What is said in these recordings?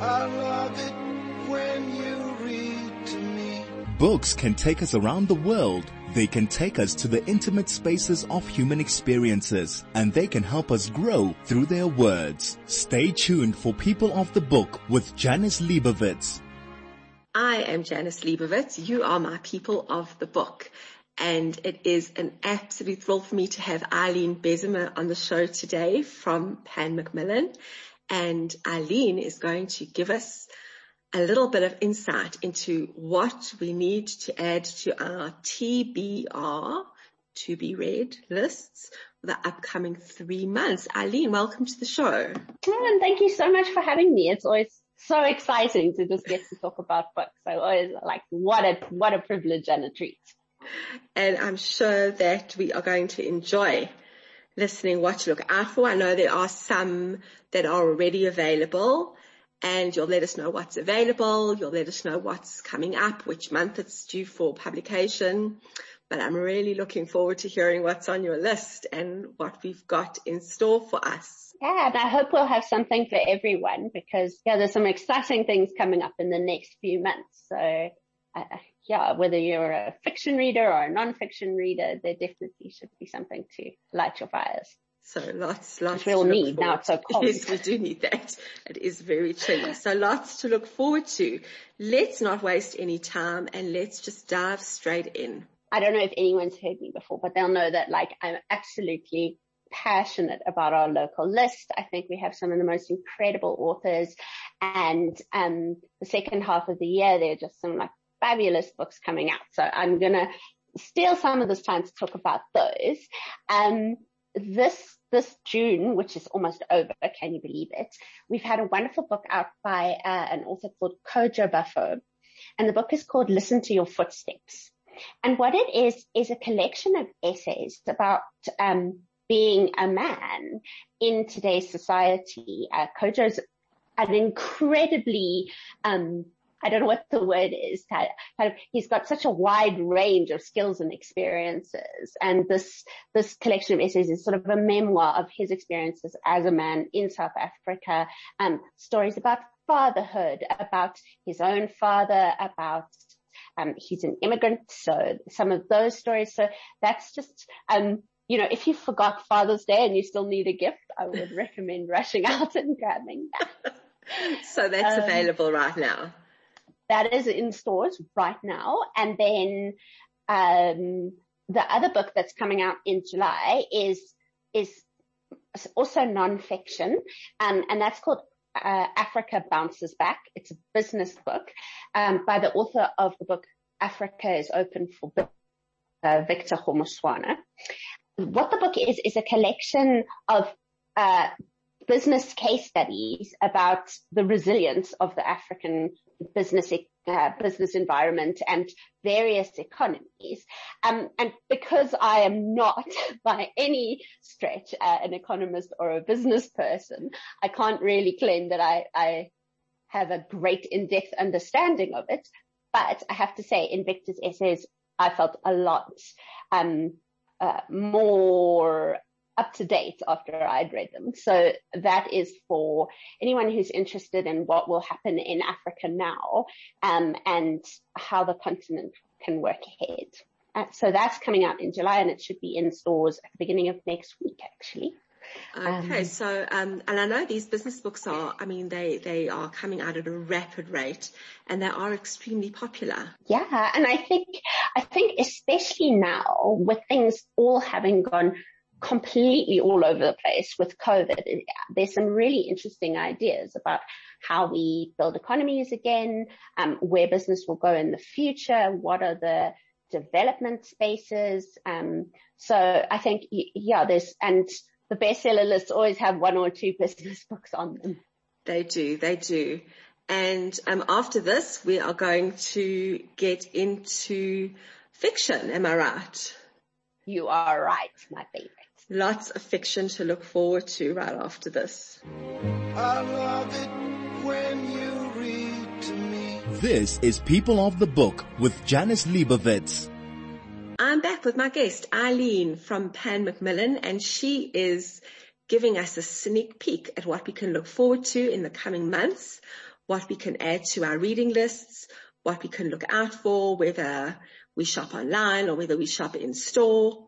I love it when you read to me. Books can take us around the world. They can take us to the intimate spaces of human experiences and they can help us grow through their words. Stay tuned for People of the Book with Janice Liebowitz. I am Janice Liebowitz. You are my people of the book. And it is an absolute thrill for me to have Eileen Bezemer on the show today from Pan Macmillan. And Eileen is going to give us a little bit of insight into what we need to add to our TBR, to be read lists for the upcoming three months. Eileen, welcome to the show. And thank you so much for having me. It's always so exciting to just get to talk about books. I always like, what a, what a privilege and a treat and I'm sure that we are going to enjoy listening what to look out for. I know there are some that are already available and you'll let us know what's available. You'll let us know what's coming up, which month it's due for publication. But I'm really looking forward to hearing what's on your list and what we've got in store for us. Yeah, and I hope we'll have something for everyone because yeah, there's some exciting things coming up in the next few months. So yeah, whether you're a fiction reader or a non-fiction reader, there definitely should be something to light your fires. So lots, lots. Which we'll need now. It's so cold. Yes, we do need that. It is very chilly. So lots to look forward to. Let's not waste any time and let's just dive straight in. I don't know if anyone's heard me before, but they'll know that like I'm absolutely passionate about our local list. I think we have some of the most incredible authors and um, the second half of the year there are just some like fabulous books coming out. So I'm going to steal some of this time to talk about those. Um, this, this June, which is almost over, can you believe it? We've had a wonderful book out by uh, an author called Kojo Baffoe. And the book is called Listen to Your Footsteps. And what it is, is a collection of essays about, um, being a man in today's society. Uh, Kojo's an incredibly, um, I don't know what the word is. Kind of, he's got such a wide range of skills and experiences. And this, this collection of essays is sort of a memoir of his experiences as a man in South Africa, um, stories about fatherhood, about his own father, about um, he's an immigrant, so some of those stories. So that's just, um, you know, if you forgot Father's Day and you still need a gift, I would recommend rushing out and grabbing that. so that's um, available right now that is in stores right now. And then, um, the other book that's coming out in July is, is also nonfiction. Um, and that's called, uh, Africa Bounces Back. It's a business book, um, by the author of the book Africa is Open for uh, Victor Kgomoeswana. What the book is, is a collection of, uh, business case studies about the resilience of the African business uh, business environment and various economies. Um, and because I am not by any stretch uh, an economist or a business person, I can't really claim that I, I have a great in-depth understanding of it. But I have to say, in Victor's essays, I felt a lot um, uh, more up to date after I'd read them. So that is for anyone who's interested in what will happen in Africa now, um, and how the continent can work ahead. Uh, so that's coming out in July and it should be in stores at the beginning of next week, actually. Okay, um, so um, and I know these business books are, I mean, they they are coming out at a rapid rate, and they are extremely popular. Yeah, and I think I think especially now with things all having gone completely all over the place with COVID. There's some really interesting ideas about how we build economies again, um, where business will go in the future, what are the development spaces. Um, so I think, yeah, there's, and the bestseller lists always have one or two business books on them. They do, they do. And um, after this, we are going to get into fiction. Am I right? You are right, my favorite. Lots of fiction to look forward to right after this. This is People of the Book with Janice Liebowitz. I'm back with my guest, Eileen from Pan Macmillan, and she is giving us a sneak peek at what we can look forward to in the coming months what we can add to our reading lists, what we can look out for, whether we shop online or whether we shop in store.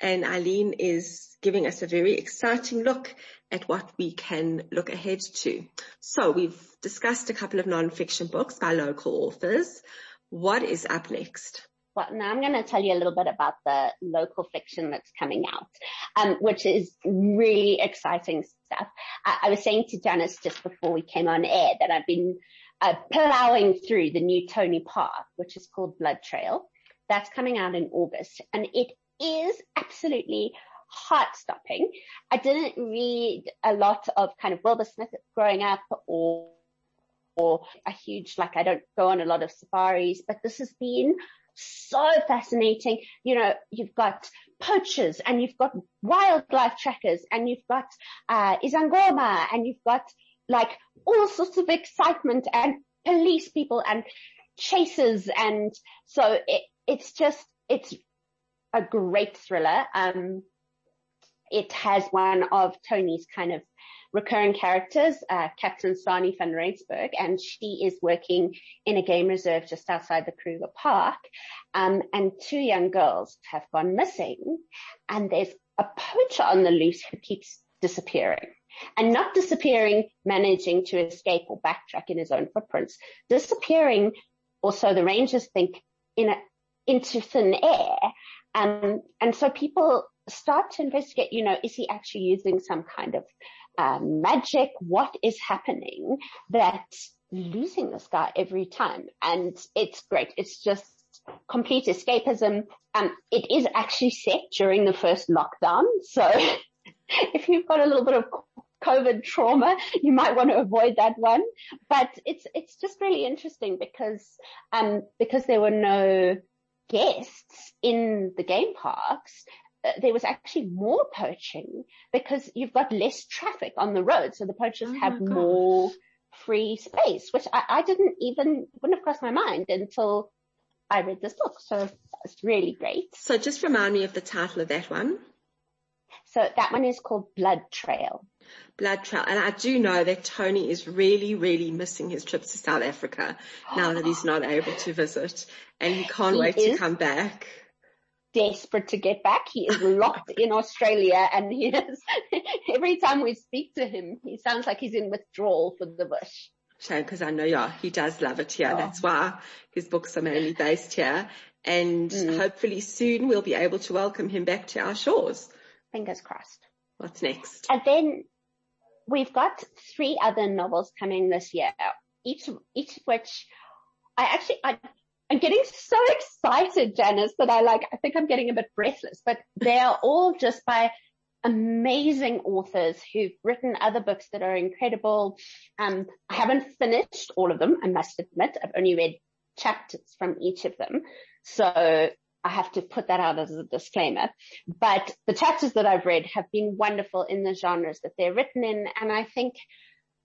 And Eileen is giving us a very exciting look at what we can look ahead to. So we've discussed a couple of non-fiction books by local authors. What is up next? Well, now I'm going to tell you a little bit about the local fiction that's coming out, um, which is really exciting stuff. I, I, was saying to Janice just before we came on air that I've been uh, plowing through the new Tony Park, which is called Blood Trail. That's coming out in August and it is absolutely heart stopping. I didn't read a lot of kind of Wilbur Smith growing up or or a huge, like I don't go on a lot of safaris, but this has been so fascinating. You know, you've got poachers and you've got wildlife trackers and you've got, uh, Izangoma and you've got like all sorts of excitement and police people and chasers. And so it, it's just, it's a great thriller. Um, it has one of Tony's kind of recurring characters, uh, Captain Sannie van Rensburg, and she is working in a game reserve just outside the Kruger Park. Um, and two young girls have gone missing and there's a poacher on the loose who keeps disappearing and not disappearing, managing to escape or backtrack in his own footprints, disappearing. Also, the rangers think in a, into thin air. Um, and so people start to investigate, you know, is he actually using some kind of uh, magic? What is happening that's losing this guy every time? And it's great. It's just complete escapism. Um, it is actually set during the first lockdown. So if you've got a little bit of COVID trauma, you might want to avoid that one. But it's, it's just really interesting because, um, because there were no guests in the game parks, uh, there was actually more poaching because you've got less traffic on the road. So the poachers oh have more free space, which I, I, didn't even, wouldn't have crossed my mind until I read this book. So it's really great. So just remind me of the title of that one. So that one is called Blood Trail. Blood Trail. And I do know that Tony is really, really missing his trips to South Africa now that he's not able to visit and he can't he wait to come back desperate to get back. He is locked in Australia and he is, every time we speak to him, he sounds like he's in withdrawal for the bush. Shame because I know, yeah, he does love it here. Oh. That's why his books are mainly based here. And mm. hopefully soon we'll be able to welcome him back to our shores. Fingers crossed. What's next? And then we've got three other novels coming this year, each, each of which I actually, I I'm getting so excited, Janice, that I like, I think I'm getting a bit breathless, but they are all just by amazing authors who've written other books that are incredible. Um, I haven't finished all of them, I must admit. I've only read chapters from each of them. So I have to put that out as a disclaimer. But the chapters that I've read have been wonderful in the genres that they're written in. And I think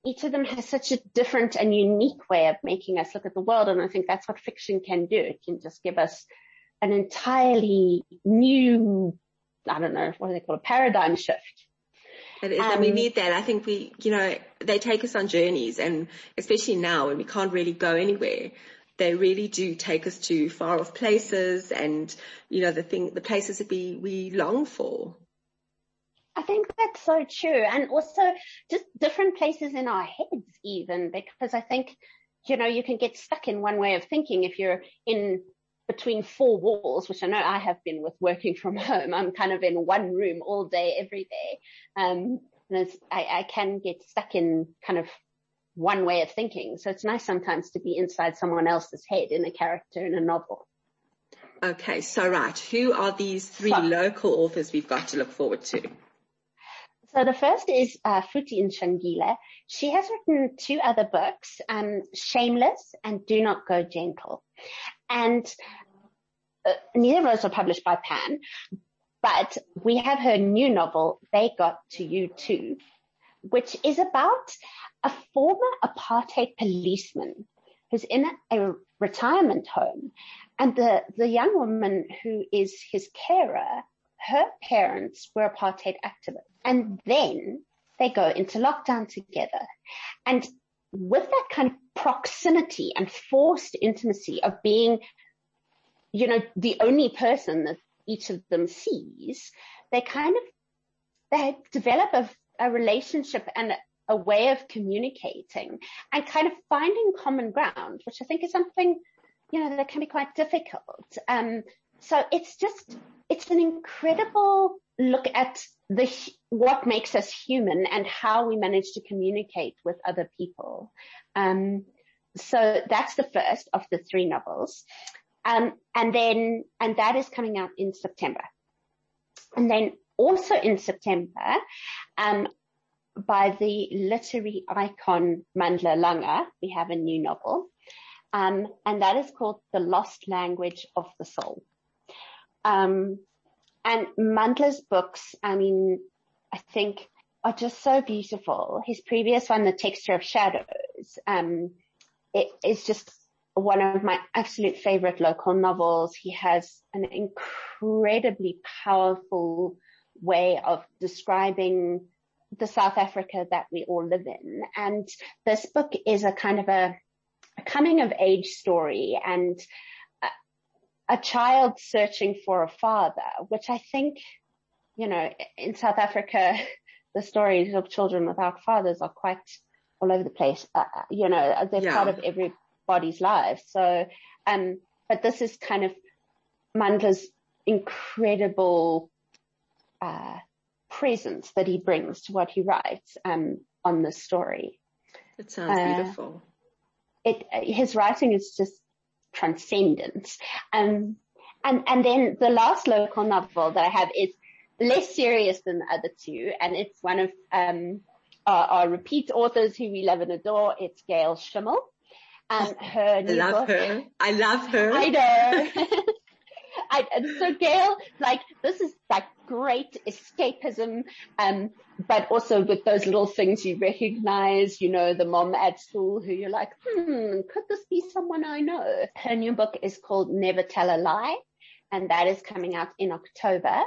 each of them has such a different and unique way of making us look at the world. And I think that's what fiction can do. It can just give us an entirely new, I don't know, what do they call a paradigm shift. It is, um, and we um, need that. I think we, you know, they take us on journeys and especially now when we can't really go anywhere, they really do take us to far off places and, you know, the thing, the places that we, we long for. I think that's so true. And also just different places in our heads even, because I think, you know, you can get stuck in one way of thinking if you're in between four walls, which I know I have been with working from home. I'm kind of in one room all day, every day. Um, and I, I can get stuck in kind of one way of thinking. So it's nice sometimes to be inside someone else's head in a character in a novel. Okay, so right, who are these three so, local authors we've got to look forward to? So the first is uh, Futhi Ntshingila. She has written two other books, um, Shameless and Do Not Go Gentle. And uh, neither of those are published by Pan, but we have her new novel, They Got to You Too, which is about a former apartheid policeman who's in a, a retirement home and the, the young woman who is his carer her parents were apartheid activists and then they go into lockdown together. And with that kind of proximity and forced intimacy of being, you know, the only person that each of them sees, they kind of, they develop a, a relationship and a, way of communicating and kind of finding common ground, which I think is something, you know, that can be quite difficult. Um, so it's just, it's an incredible look at the, what makes us human and how we manage to communicate with other people. Um, so that's the first of the three novels. Um, and then, and that is coming out in September. And then also in September, um, by the literary icon Mandla Langa, we have a new novel. Um, and that is called The Lost Language of the Soul. Um, and Mandla's books, I mean, I think are just so beautiful. His previous one, The Texture of Shadows, um, it is just one of my absolute favorite local novels. He has an incredibly powerful way of describing the South Africa that we all live in. And this book is a kind of a, a coming of age story and a child searching for a father, which I think, you know, in South Africa, the stories of children without fathers are quite all over the place. Uh, uh you know, they're yeah. part of everybody's life. So, um, but this is kind of Mandla's incredible, uh, presence that he brings to what he writes, um, on this story. It sounds uh, beautiful. It, his writing is just transcendence. Um, and, and then the last local novel that I have is less serious than the other two, and it's one of um, our, our, repeat authors who we love and adore. It's Gail Schimmel. Um, her I love book, her. I love her. I know. I, so Gail, like this is like great escapism, um, but also with those little things you recognize, you know, the mom at school who you're like, hmm, could this be someone I know? Her new book is called Never Tell a Lie, and that is coming out in October.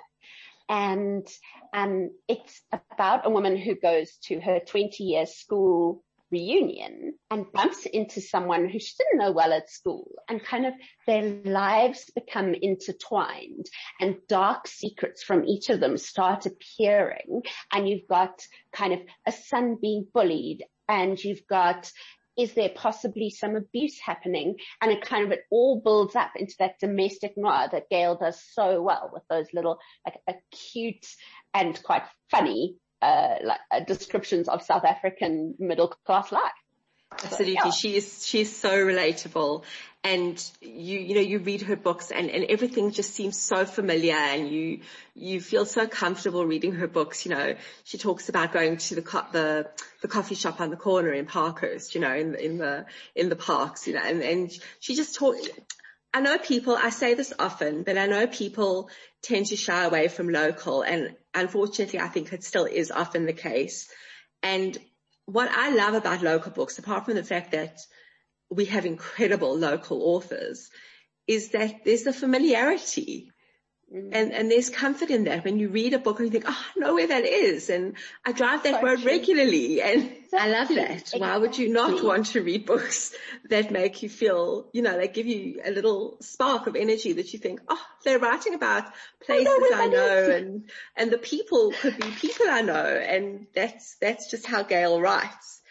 And um, it's about a woman who goes to her 20 year school reunion and bumps into someone who she didn't know well at school and kind of their lives become intertwined and dark secrets from each of them start appearing and you've got kind of a son being bullied and you've got is there possibly some abuse happening? And it kind of, it all builds up into that domestic noir that Gail does so well with those little, like, acute and quite funny uh, like, uh, descriptions of South African middle class life. Absolutely. So, yeah. She is, she's so relatable and you, you know, you read her books and, and everything just seems so familiar and you, you feel so comfortable reading her books. You know, she talks about going to the, co- the, the coffee shop on the corner in Parkhurst, you know, in, in the, in the parks, you know, and, and she just talk, I know people, I say this often, but I know people tend to shy away from local and unfortunately I think it still is often the case. And what I love about local books, apart from the fact that we have incredible local authors, is that there's a familiarity. Mm-hmm. And, and there's comfort in that when you read a book and you think, oh, I know where that is. And I drive that so road true. regularly. And so I love that. Exactly. Why would you not want to read books that make you feel, you know, they give you a little spark of energy that you think, oh, they're writing about places I know, I know and, and the people could be people I know. And that's, that's just how Gail writes.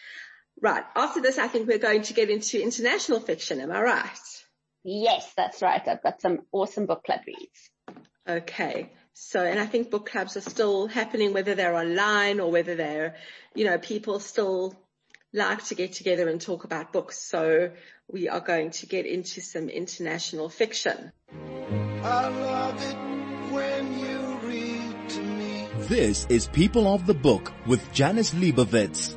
Right. After this, I think we're going to get into international fiction. Am I right? Yes, that's right. I've got some awesome book club reads. Okay. So, and I think book clubs are still happening, whether they're online or whether they're, you know, people still like to get together and talk about books. So we are going to get into some international fiction. This is People of the Book with Janice Liebowitz.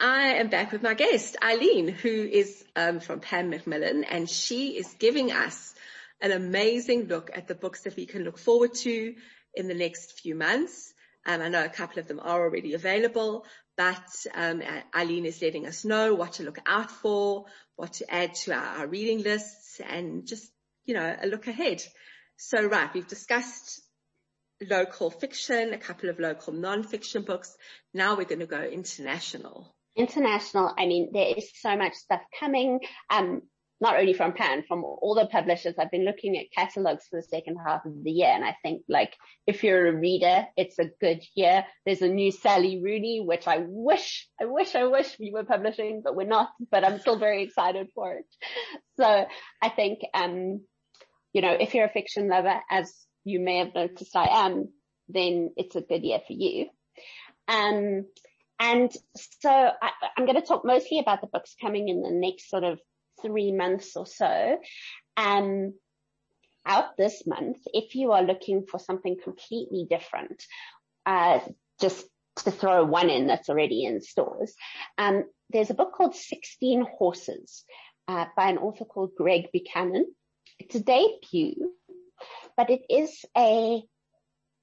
I am back with my guest, Eileen, who is um, from Pan Macmillan, and she is giving us an amazing look at the books that we can look forward to in the next few months. Um, I know a couple of them are already available, but um, Eileen is letting us know what to look out for, what to add to our, our reading lists, and just you know a look ahead. So right, we've discussed local fiction, a couple of local non-fiction books. Now we're going to go international. International, I mean, there is so much stuff coming. Um, not only from Pan, from all the publishers. I've been looking at catalogs for the second half of the year. And I think like, if you're a reader, it's a good year. There's a new Sally Rooney, which I wish, I wish, I wish we were publishing, but we're not, but I'm still very excited for it. So I think, um, you know, if you're a fiction lover, as you may have noticed I am, then it's a good year for you. Um, and so I, I'm going to talk mostly about the books coming in the next sort of three months or so. Um, out this month, if you are looking for something completely different, uh, just to throw one in that's already in stores, um, there's a book called 16 Horses, uh, by an author called Greg Buchanan. It's a debut, but it is a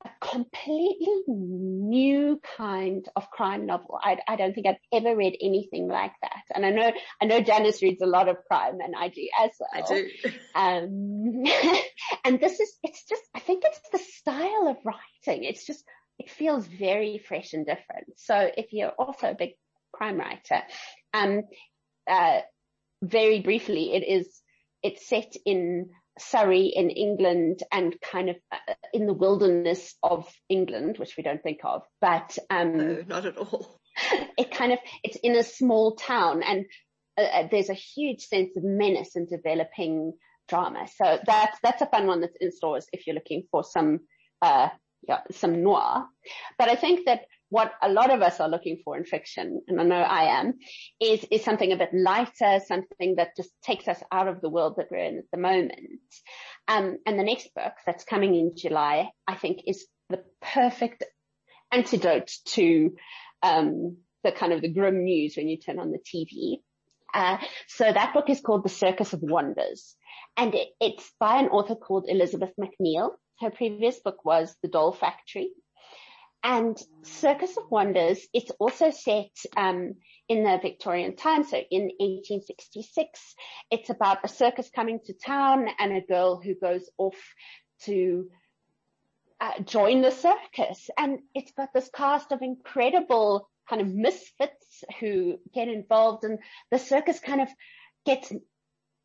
a completely new kind of crime novel. I, I, don't think I've ever read anything like that. And I know, I know Janice reads a lot of crime and I do as well. I do. Um, and this is, it's just, I think it's the style of writing. It's just, it feels very fresh and different. So if you're also a big crime writer, um, uh, very briefly, it is, it's set in Surrey in England and kind of uh, in the wilderness of England, which we don't think of, but um, no, not at all. It kind of it's in a small town, and uh, uh, there's a huge sense of menace and developing drama. So that's that's a fun one that's in stores if you're looking for some uh, yeah, some noir. But I think that what a lot of us are looking for in fiction, and I know I am, is, is something a bit lighter, something that just takes us out of the world that we're in at the moment. Um, and the next book that's coming in July, I think is the perfect antidote to, um, the kind of the grim news when you turn on the TV. Uh, so that book is called The Circus of Wonders and it, it's by an author called Elizabeth Macneal. Her previous book was The Doll Factory and Circus of Wonders, it's also set um, in the Victorian times, so in 1866. It's about a circus coming to town and a girl who goes off to uh, join the circus. And it's got this cast of incredible kind of misfits who get involved and the circus kind of gets,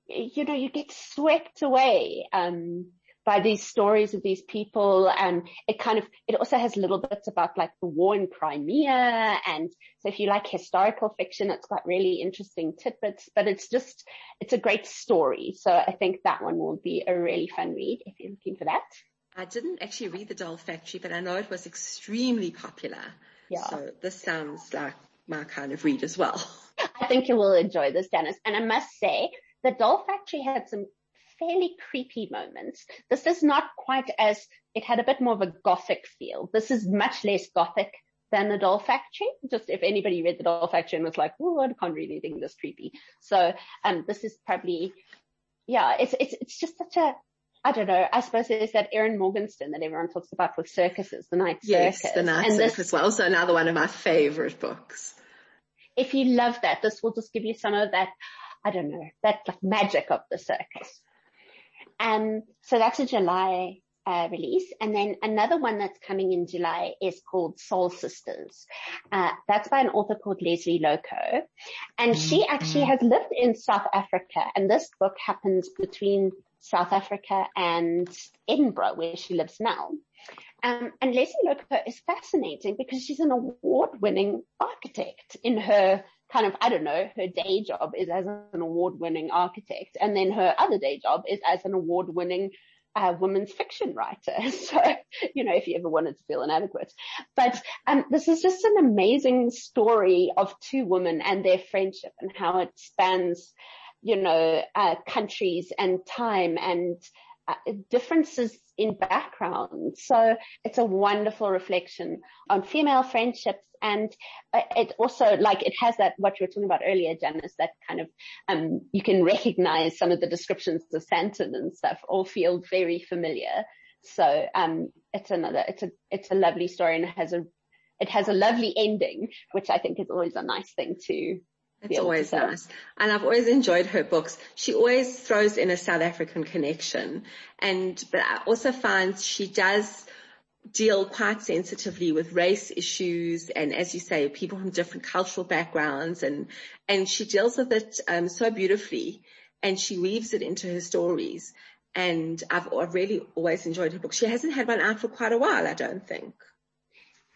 you know, you get swept away. Um, by these stories of these people. And it kind of, it also has little bits about like the war in Crimea. And so if you like historical fiction, it's got really interesting tidbits, but it's just, it's a great story. So I think that one will be a really fun read if you're looking for that. I didn't actually read The Doll Factory, but I know it was extremely popular. Yeah. So this sounds like my kind of read as well. I think you will enjoy this, Dennis. And I must say, The Doll Factory had some fairly creepy moments. This is not quite as, it had a bit more of a gothic feel. This is much less gothic than the Doll Factory. Just if anybody read the Doll Factory and was like, oh, I can't really think this creepy. So, um, this is probably, yeah, it's, it's, it's just such a, I don't know. I suppose there's that Erin Morgenstern that everyone talks about with circuses, the night yes, circus. the night and circus this, well. So another one of my favorite books. If you love that, this will just give you some of that, I don't know, that like magic of the circus. Um, so that's a July uh, release. And then another one that's coming in July is called Soul Sisters. Uh, that's by an author called Lesley Lokko. And she mm-hmm. actually has lived in South Africa. And this book happens between South Africa and Edinburgh, where she lives now. Um, and Lesley Lokko is fascinating because she's an award-winning architect in her kind of, I don't know, her day job is as an award-winning architect, and then her other day job is as an award-winning uh, women's fiction writer. So, you know, if you ever wanted to feel inadequate. But um, this is just an amazing story of two women and their friendship and how it spans, you know, uh, countries and time and differences in background. So it's a wonderful reflection on female friendships. And uh, it also, like, it has that, what you were talking about earlier, Janice, that kind of, um, you can recognize some of the descriptions of Sandton and stuff all feel very familiar. So, um, it's another, it's a, it's a lovely story and it has a, it has a lovely ending, which I think is always a nice thing to, it's always nice. And I've always enjoyed her books. She always throws in a South African connection. And, but I also find she does deal quite sensitively with race issues and as you say, people from different cultural backgrounds and, and she deals with it um, so beautifully and she weaves it into her stories. And I've, I've really always enjoyed her book. She hasn't had one out for quite a while, I don't think.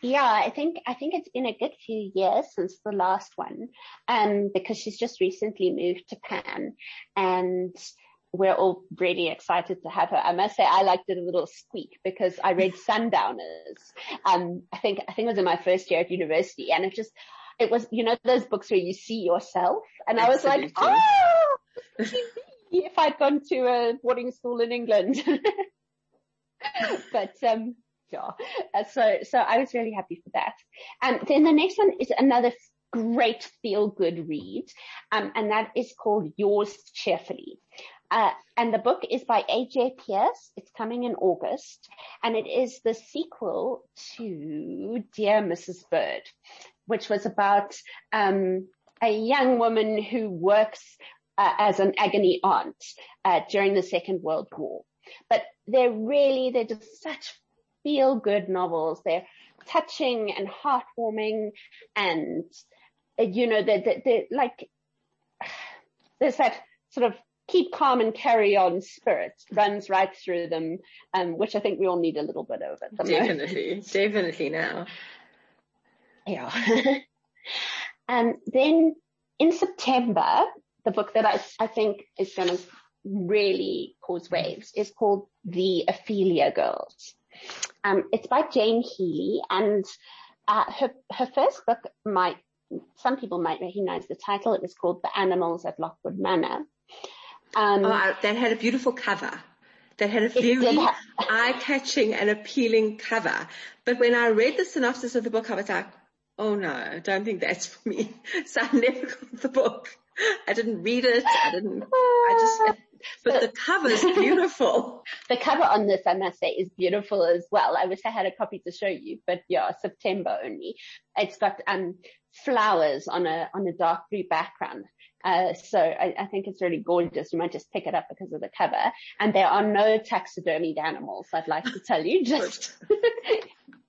Yeah, I think I think it's been a good few years since the last one, um, because she's just recently moved to Pan, and we're all really excited to have her. I must say I liked it a little squeak because I read Sundowners. Um, I think I think it was in my first year at university, and it just it was you know those books where you see yourself, and Absolutely. I was like, oh, if I'd gone to a boarding school in England. but um, yeah. Uh, so, so I was really happy for that. And um, then the next one is another great feel good read. Um, and that is called Yours Cheerfully. Uh, and the book is by AJ Pearce. It's coming in August and it is the sequel to Dear Mrs. Bird, which was about, um, a young woman who works uh, as an agony aunt, uh, during the Second World War. But they're really, they're just such feel good novels. They're touching and heartwarming and, uh, you know, they're, they're, they're like, there's that sort of keep calm and carry on spirit runs right through them, um, which I think we all need a little bit of at the Definitely, moment. definitely now. Yeah. and then in September, the book that I, I think is going to really cause waves is called The Ophelia Girls. Um, it's by Jane Healey and uh, her her first book might some people might recognize the title. It was called The Animals at Lockwood Manor. Um, oh, that had a beautiful cover. That had a very ha- eye-catching and appealing cover. But when I read the synopsis of the book, I was like, oh no, I don't think that's for me. So I never got the book. I didn't read it. I didn't, I just, but the cover is beautiful. the cover on this, I must say, is beautiful as well. I wish I had a copy to show you, but yeah, September only. It's got, um, flowers on a, on a dark blue background. Uh, so I, I, think it's really gorgeous. You might just pick it up because of the cover. And there are no taxidermied animals, I'd like to tell you. Just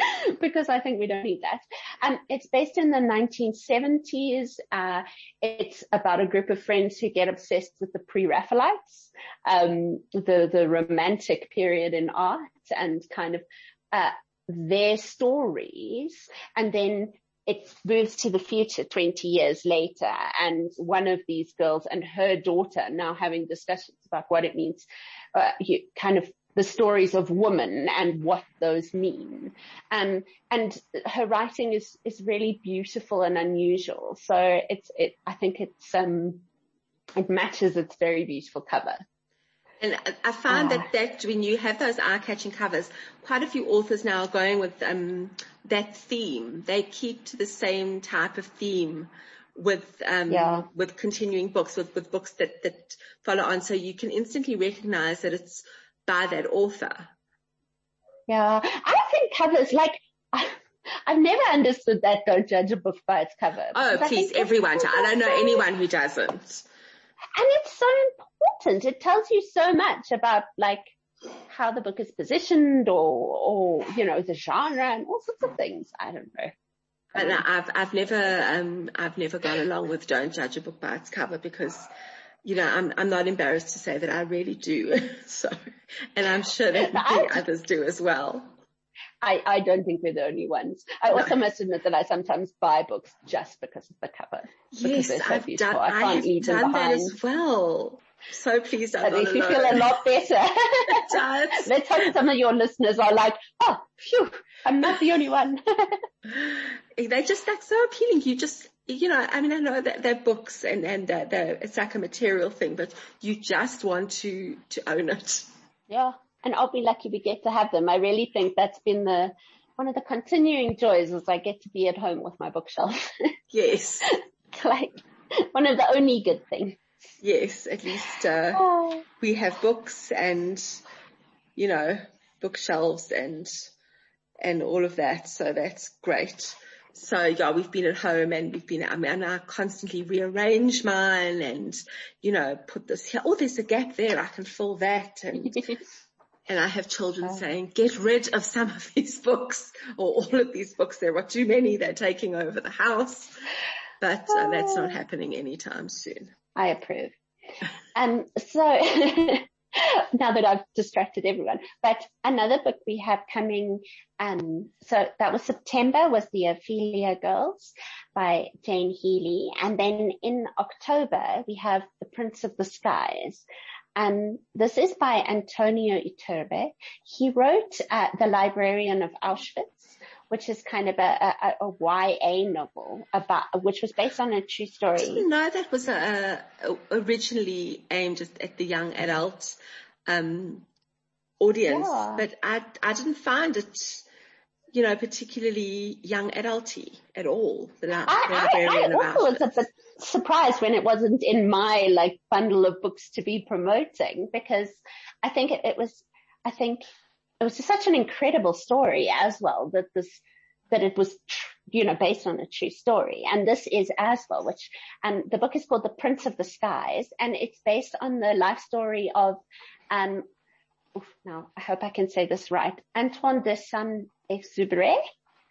because I think we don't need that. Um, it's based in the 1970s. Uh, it's about a group of friends who get obsessed with the pre-Raphaelites, um, the, the romantic period in art and kind of, uh, their stories. And then it moves to the future 20 years later and one of these girls and her daughter now having discussions about what it means, uh, you kind of the stories of women and what those mean. Um, and her writing is, is really beautiful and unusual. So it's, it, I think it's, um, it matches its very beautiful cover. And I found that, that when you have those eye-catching covers, quite a few authors now are going with um, that theme. They keep to the same type of theme with um, yeah. with continuing books, with, with books that, that follow on. So you can instantly recognize that it's by that author. Yeah, I think covers like. I've never understood that don't judge a book by its cover. Oh, please, everyone. I don't know anyone who doesn't. And it's so important. It tells you so much about like how the book is positioned or, or, you know, the genre and all sorts of things. I don't know. And I've, I've never, um, I've never gone along with don't judge a book by its cover because you know, I'm, I'm not embarrassed to say that I really do. so, and I'm sure that I, others do as well. I, I don't think we're the only ones. I no. also must admit that I sometimes buy books just because of the cover. Yes, so I've done, I, I have done that as well. So pleased I'm At least you feel a lot better. Does. Let's hope some of your listeners are like, oh, phew, I'm not the only one. they just like so appealing. You just, you know, I mean, I know that they're books and, and they're, it's like a material thing, but you just want to, to own it. Yeah. And I'll be lucky we get to have them. I really think that's been the, one of the continuing joys is I get to be at home with my bookshelf. Yes. like one of the only good things. Yes, at least, uh, oh. we have books and, you know, bookshelves and, and all of that. So that's great. So yeah, we've been at home and we've been, I mean, I constantly rearrange mine and, you know, put this here. Oh, there's a gap there. I can fill that. And And I have children saying, get rid of some of these books or all of these books. There are too many. They're taking over the house. But uh, that's not happening anytime soon. I approve. um, so now that I've distracted everyone, but another book we have coming, um, so that was September was the Ophelia Girls by Jane Healey. And then in October, we have The Prince of the Skies. Um, this is by Antonio Iturbe. He wrote uh, The Librarian of Auschwitz, which is kind of a, a, a YA novel about, which was based on a true story. I didn't know that was a, originally aimed at, at the young adult um, audience, yeah. but I I didn't find it, you know, particularly young adulty at all. The, I, I, I also was a bit surprised when it wasn't in my like bundle of books to be promoting because I think it, it was, I think it was just such an incredible story as well that this, that it was, you know, based on a true story. And this is as well, which, and the book is called The Prince of the Skies and it's based on the life story of, um, now I hope I can say this right, Antoine de Saint-Exupéry,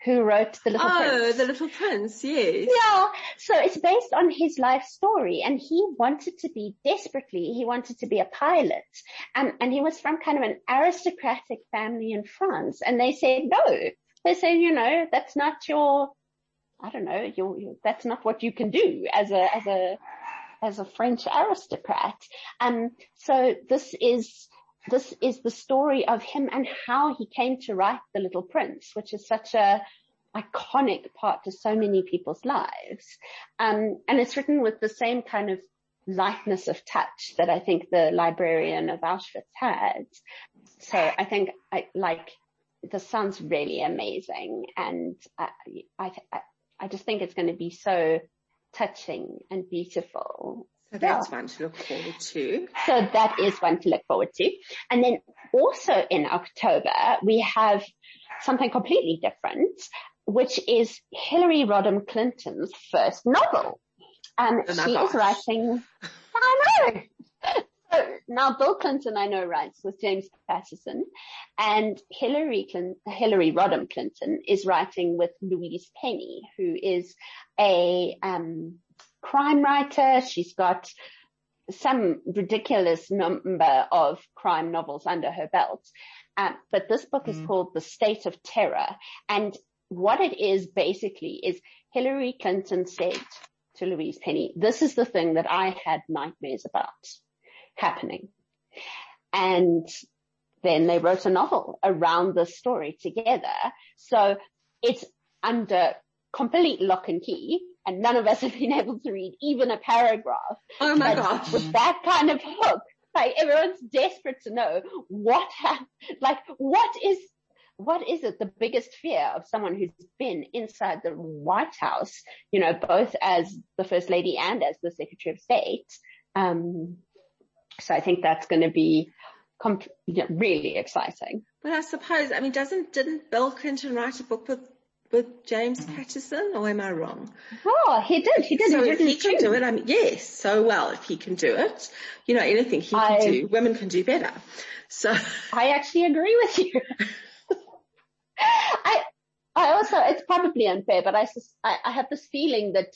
who wrote The Little oh, Prince. Oh, The Little Prince, yes. Yeah. So it's based on his life story and he wanted to be desperately, he wanted to be a pilot. and and he was from kind of an aristocratic family in France and they said no. They said, you know, that's not your, I don't know, your, your that's not what you can do as a, as a, as a French aristocrat. Um, so this is, this is the story of him and how he came to write The Little Prince, which is such a iconic part to so many people's lives. Um, and it's written with the same kind of lightness of touch that I think the librarian of Auschwitz had. So I think I like, this sounds really amazing. And I, I, I just think it's going to be so touching and beautiful. So that's yeah. one to look forward to. So that is one to look forward to. And then also in October, we have something completely different, which is Hillary Rodham Clinton's first novel. Um, oh she is writing, I know. So now Bill Clinton, I know, writes with James Patterson and Hillary Clinton, Hillary Rodham Clinton is writing with Louise Penny, who is a, um, crime writer. She's got some ridiculous number of crime novels under her belt. Um, but this book mm. is called The State of Terror. And what it is basically is Hillary Clinton said to Louise Penny, this is the thing that I had nightmares about happening. And then they wrote a novel around this story together. So it's under complete lock and key and none of us have been able to read even a paragraph. Oh my gosh. With that kind of hook, like everyone's desperate to know what, ha- like what is, what is it the biggest fear of someone who's been inside the White House, you know, both as the First Lady and as the Secretary of State? Um, so I think that's going to be comp- really exciting. But I suppose, I mean, doesn't, didn't Bill Clinton write a book with with James Patterson, or am I wrong? Oh, he did. He did. So he if he can do it, I mean, yes. So well, if he can do it, you know, anything he I, can do, women can do better. So I actually agree with you. I, I also, it's probably unfair, but I, I, I have this feeling that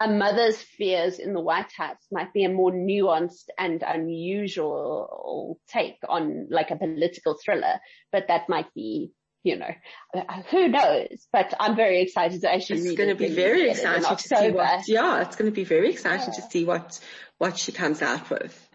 a mother's fears in the White House might be a more nuanced and unusual take on like a political thriller, but that might be you know, who knows? But I'm very excited to actually it's going to be very exciting to see what, yeah, it's going to be very exciting yeah. to see what, what she comes out with.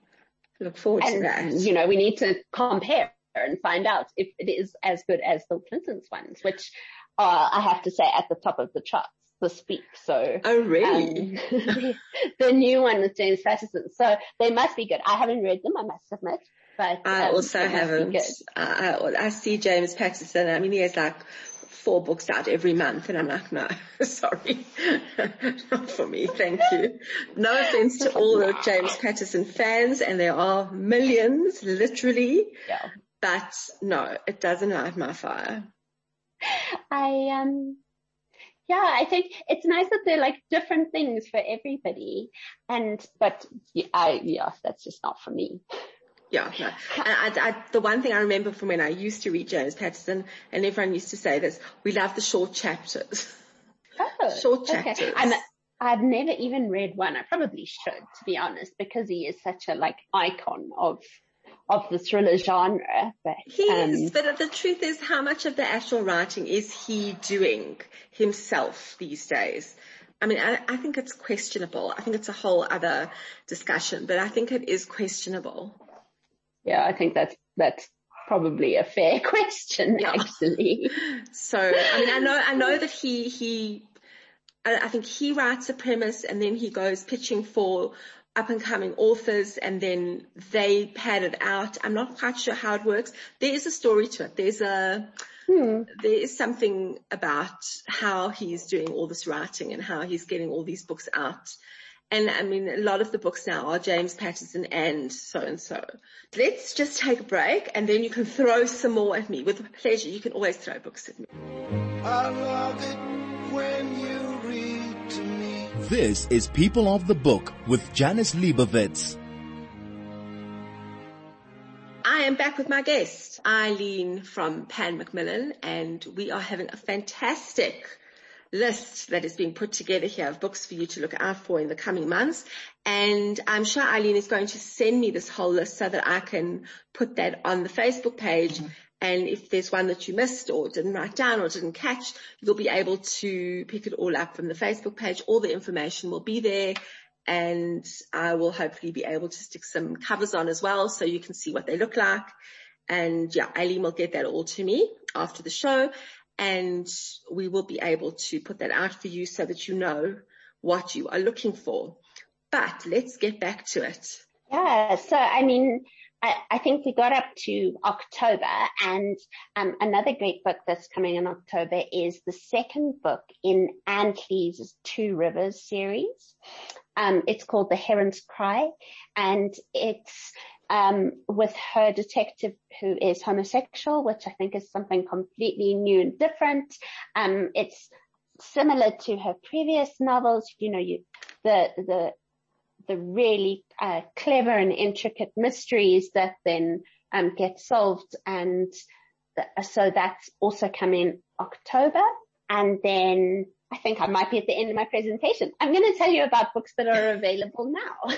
Look forward and, to that. You know, we need to compare and find out if it is as good as Bill Clinton's ones, which uh, I have to say at the top of the charts the speak. So, oh really? Um, the new one with James Patterson. So they must be good. I haven't read them, I must admit. But I um, also haven't. Uh, I see James Patterson. I mean, he has like four books out every month, and I'm like, no, sorry, not for me. Thank you. No offense to all the James Patterson fans, and there are millions, literally. Yeah. But no, it doesn't light my fire. I um yeah, I think it's nice that they're like different things for everybody. And, but yeah, I, yeah, that's just not for me. Yeah, no. And I, I, the one thing I remember from when I used to read James Patterson, and everyone used to say this, we love the short chapters. Oh, Short okay. chapters. I'm, I've never even read one. I probably should, to be honest, because he is such a like icon of of the thriller genre. But He um, is, but the truth is how much of the actual writing is he doing himself these days? I mean, I, I think it's questionable. I think it's a whole other discussion, but I think it is questionable. yeah, I think that's that's probably a fair question, Yeah. actually. So, I mean, I know, I know that he, he, I, I think he writes a premise and then he goes pitching for up and coming authors and then they pad it out. I'm not quite sure how it works. There is a story to it. There's a, Hmm. there is something about how he's doing all this writing and how he's getting all these books out. And I mean, a lot of the books now are James Patterson and so and so. Let's just take a break and then you can throw some more at me with pleasure. You can always throw books at me. This is People of the Book with Janice Liebowitz. I am back with my guest, Eileen from Pan Macmillan, and we are having a fantastic list that is being put together here of books for you to look out for in the coming months. And I'm sure Eileen is going to send me this whole list so that I can put that on the Facebook page. And if there's one that you missed or didn't write down or didn't catch, you'll be able to pick it all up from the Facebook page. All the information will be there and I will hopefully be able to stick some covers on as well so you can see what they look like. And yeah, Eileen will get that all to me after the show and we will be able to put that out for you so that you know what you are looking for. But let's get back to it. Yeah, so I mean, I, think we got up to October and um, another great book that's coming in October is the second book in Cleeves' Two Rivers series. Um, it's called The Heron's Cry and it's um, with her detective who is homosexual, which I think is something completely new and different. Um, it's similar to her previous novels. You know, you, the, the, the really uh, clever and intricate mysteries that then um, get solved. And th- so that's also coming October. And then I think I might be at the end of my presentation. I'm going to tell you about books that are available now.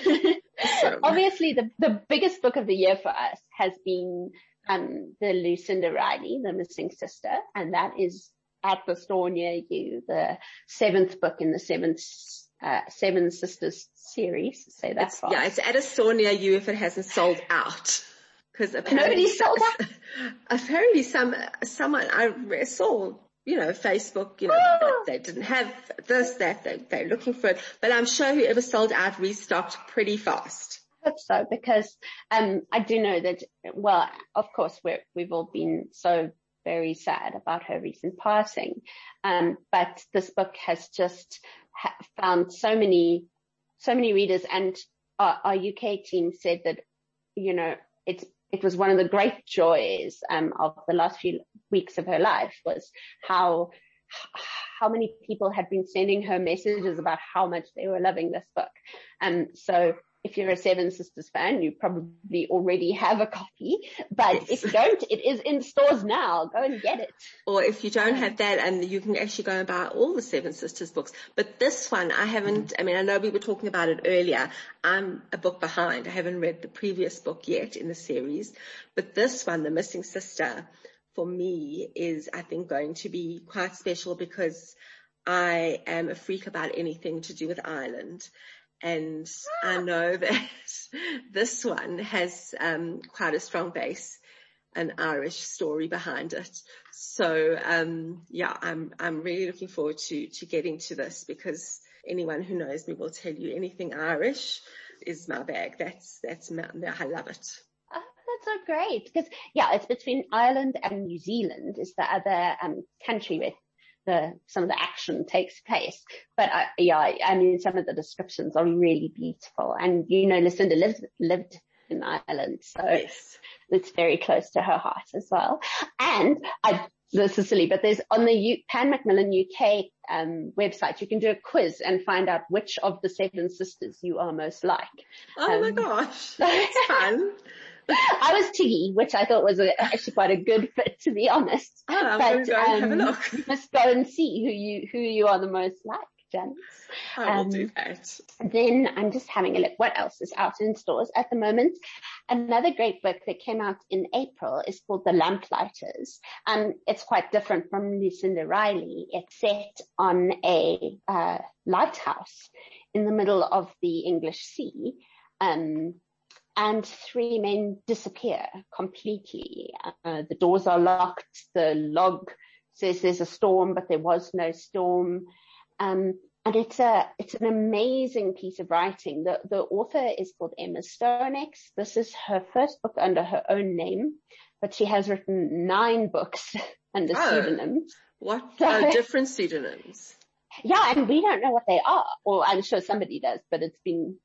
Awesome. Obviously, the, the biggest book of the year for us has been um, the Lucinda Riley, The Missing Sister, and that is at the store near you, the seventh book in the seven, uh, Seven Sisters series. Say that It's, fast. yeah, it's at a store near you if it hasn't sold out. Because apparently, sold out? apparently some, someone I saw, you know, Facebook, you know, Ah. they didn't have this, that, they, they're looking for it. But I'm sure whoever sold out restocked pretty fast. hope so because um, I do know that. Well, of course, we're, we've all been so very sad about her recent passing, um, but this book has just ha- found so many, so many readers, and our, our UK team said that you know it's it was one of the great joys um, of the last few weeks of her life was how how many people had been sending her messages about how much they were loving this book. And so if you're a Seven Sisters fan, you probably already have a copy, but if you don't, it is in stores now. Go and get it. Or if you don't have that and you can actually go and buy all the Seven Sisters books. But this one, I haven't, I mean, I know we were talking about it earlier. I'm a book behind. I haven't read the previous book yet in the series. But this one, The Missing Sister, for me is, I think, going to be quite special because I am a freak about anything to do with Ireland. And I know that this one has um, quite a strong base an Irish story behind it. So um, yeah, I'm I'm really looking forward to to getting to this because anyone who knows me will tell you anything Irish is my bag. That's that's my, I love it. Oh, that's so great. Because yeah, it's between Ireland and New Zealand is the other um, country where the some of the action takes place. But I, yeah, I mean some of the descriptions are really beautiful. And you know, Lucinda lived lived in Ireland, so Yes. it's very close to her heart as well. And I this is silly, but there's on the U, Pan Macmillan UK um, website, you can do a quiz and find out which of the seven sisters you are most like. Oh my Um, gosh, that's fun. I was Tiggy, which I thought was a, actually quite a good fit, to be honest. Oh, but, go um, have a look. You must go and see who you who you are the most like. Janice. I will um, do that. Then I'm just having a look. What else is out in stores at the moment? Another great book that came out in April is called The Lamplighters. Um, it's quite different from Lucinda Riley. It's set on a uh, lighthouse in the middle of the English Sea. Um, and three men disappear completely. Uh, the doors are locked. The log says there's a storm, but there was no storm. Um, and it's a, it's an amazing piece of writing. The, the author is called Emma Stonex. This is her first book under her own name, but she has written nine books under oh, pseudonyms. What so, different pseudonyms? Yeah, and we don't know what they are. Well, I'm sure somebody does, but it's been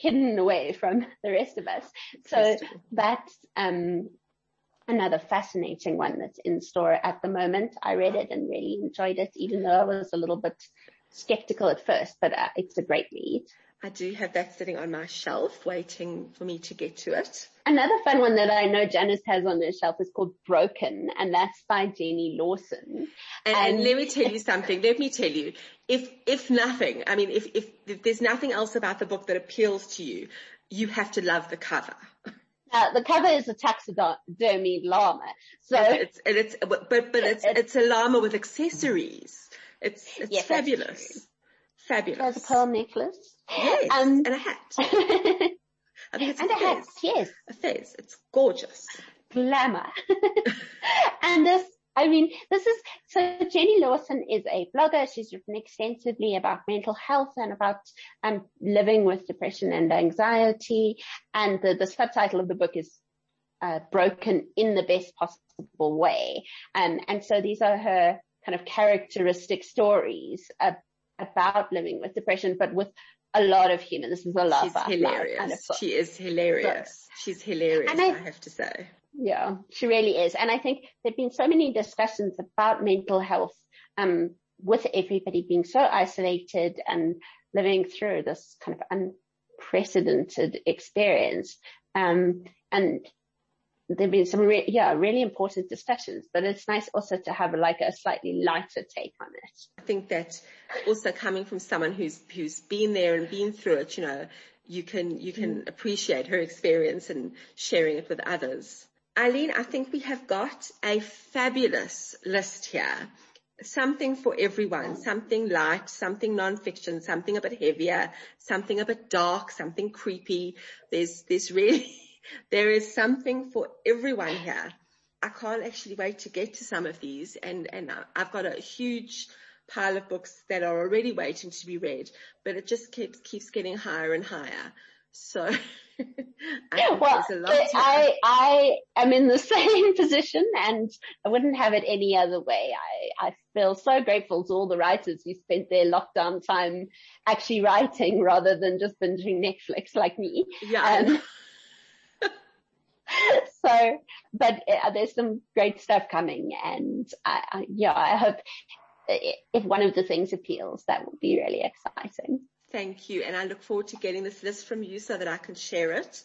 hidden away from the rest of us. So that's, um, another fascinating one that's in store at the moment. I read it and really enjoyed it, even though I was a little bit skeptical at first, but uh, it's a great read. I do have that sitting on my shelf waiting for me to get to it. Another fun one that I know Janice has on her shelf is called Broken and that's by Jenny Lawson. And, and, and let me tell you something. Let me tell you, if, if nothing, I mean, if, if, if there's nothing else about the book that appeals to you, you have to love the cover. Uh, the cover is a taxidermy llama. So it's, it's, but, but it's, it's a llama with accessories. It's, it's yes, fabulous. Fabulous. There's a pearl necklace. Yes. Um, and a hat. and, and a, hat, yes. A fez. It's gorgeous. Glamour. and this, I mean, this is, so Jenny Lawson is a blogger. She's written extensively about mental health and about um, living with depression and anxiety. And the, the subtitle of the book is uh, broken in the best possible way. Um, and so these are her kind of characteristic stories uh, about living with depression, but with a lot of humor. This is a lot. She's hilarious. Kind of she is hilarious. She's hilarious. I, I have to say. Yeah, she really is. And I think there've been so many discussions about mental health, um, with everybody being so isolated and living through this kind of unprecedented experience. Um, and there've been some re- yeah really important discussions but it's nice also to have like a slightly lighter take on it i think that also coming from someone who's who's been there and been through it you know you can you can mm. appreciate her experience and sharing it with others eileen i think we have got a fabulous list here something for everyone, something light, something non-fiction, something a bit heavier, something a bit dark, something creepy. There's, there's really there is something for everyone here. I can't actually wait to get to some of these and, and I've got a huge pile of books that are already waiting to be read, but it just keeps, keeps getting higher and higher. So I well, I, I am in the same position and I wouldn't have it any other way. I, I feel so grateful to all the writers who spent their lockdown time actually writing rather than just binging Netflix like me. Yeah. Um, so, but uh, there's some great stuff coming and I, I, yeah, I hope if one of the things appeals, that would be really exciting. Thank you. And I look forward to getting this list from you so that I can share it.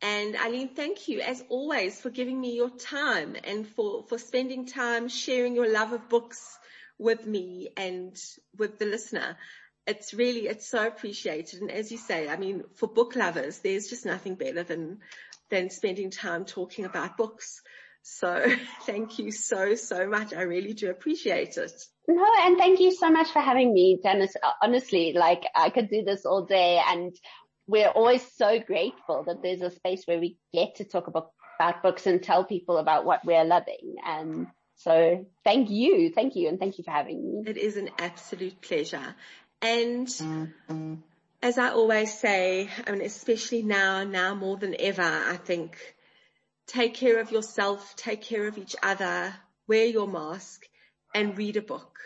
And Eileen, thank you as always for giving me your time and for, for spending time sharing your love of books with me and with the listener. It's really, it's so appreciated. And as you say, I mean, for book lovers, there's just nothing better than than spending time talking about books. So thank you so, so much. I really do appreciate it. No, and thank you so much for having me, Janice. Honestly, like I could do this all day and we're always so grateful that there's a space where we get to talk about, about books and tell people about what we're loving. And so thank you. Thank you. And thank you for having me. It is an absolute pleasure. And mm-hmm as I always say, I mean, especially now, now more than ever, I think take care of yourself, take care of each other, wear your mask and read a book.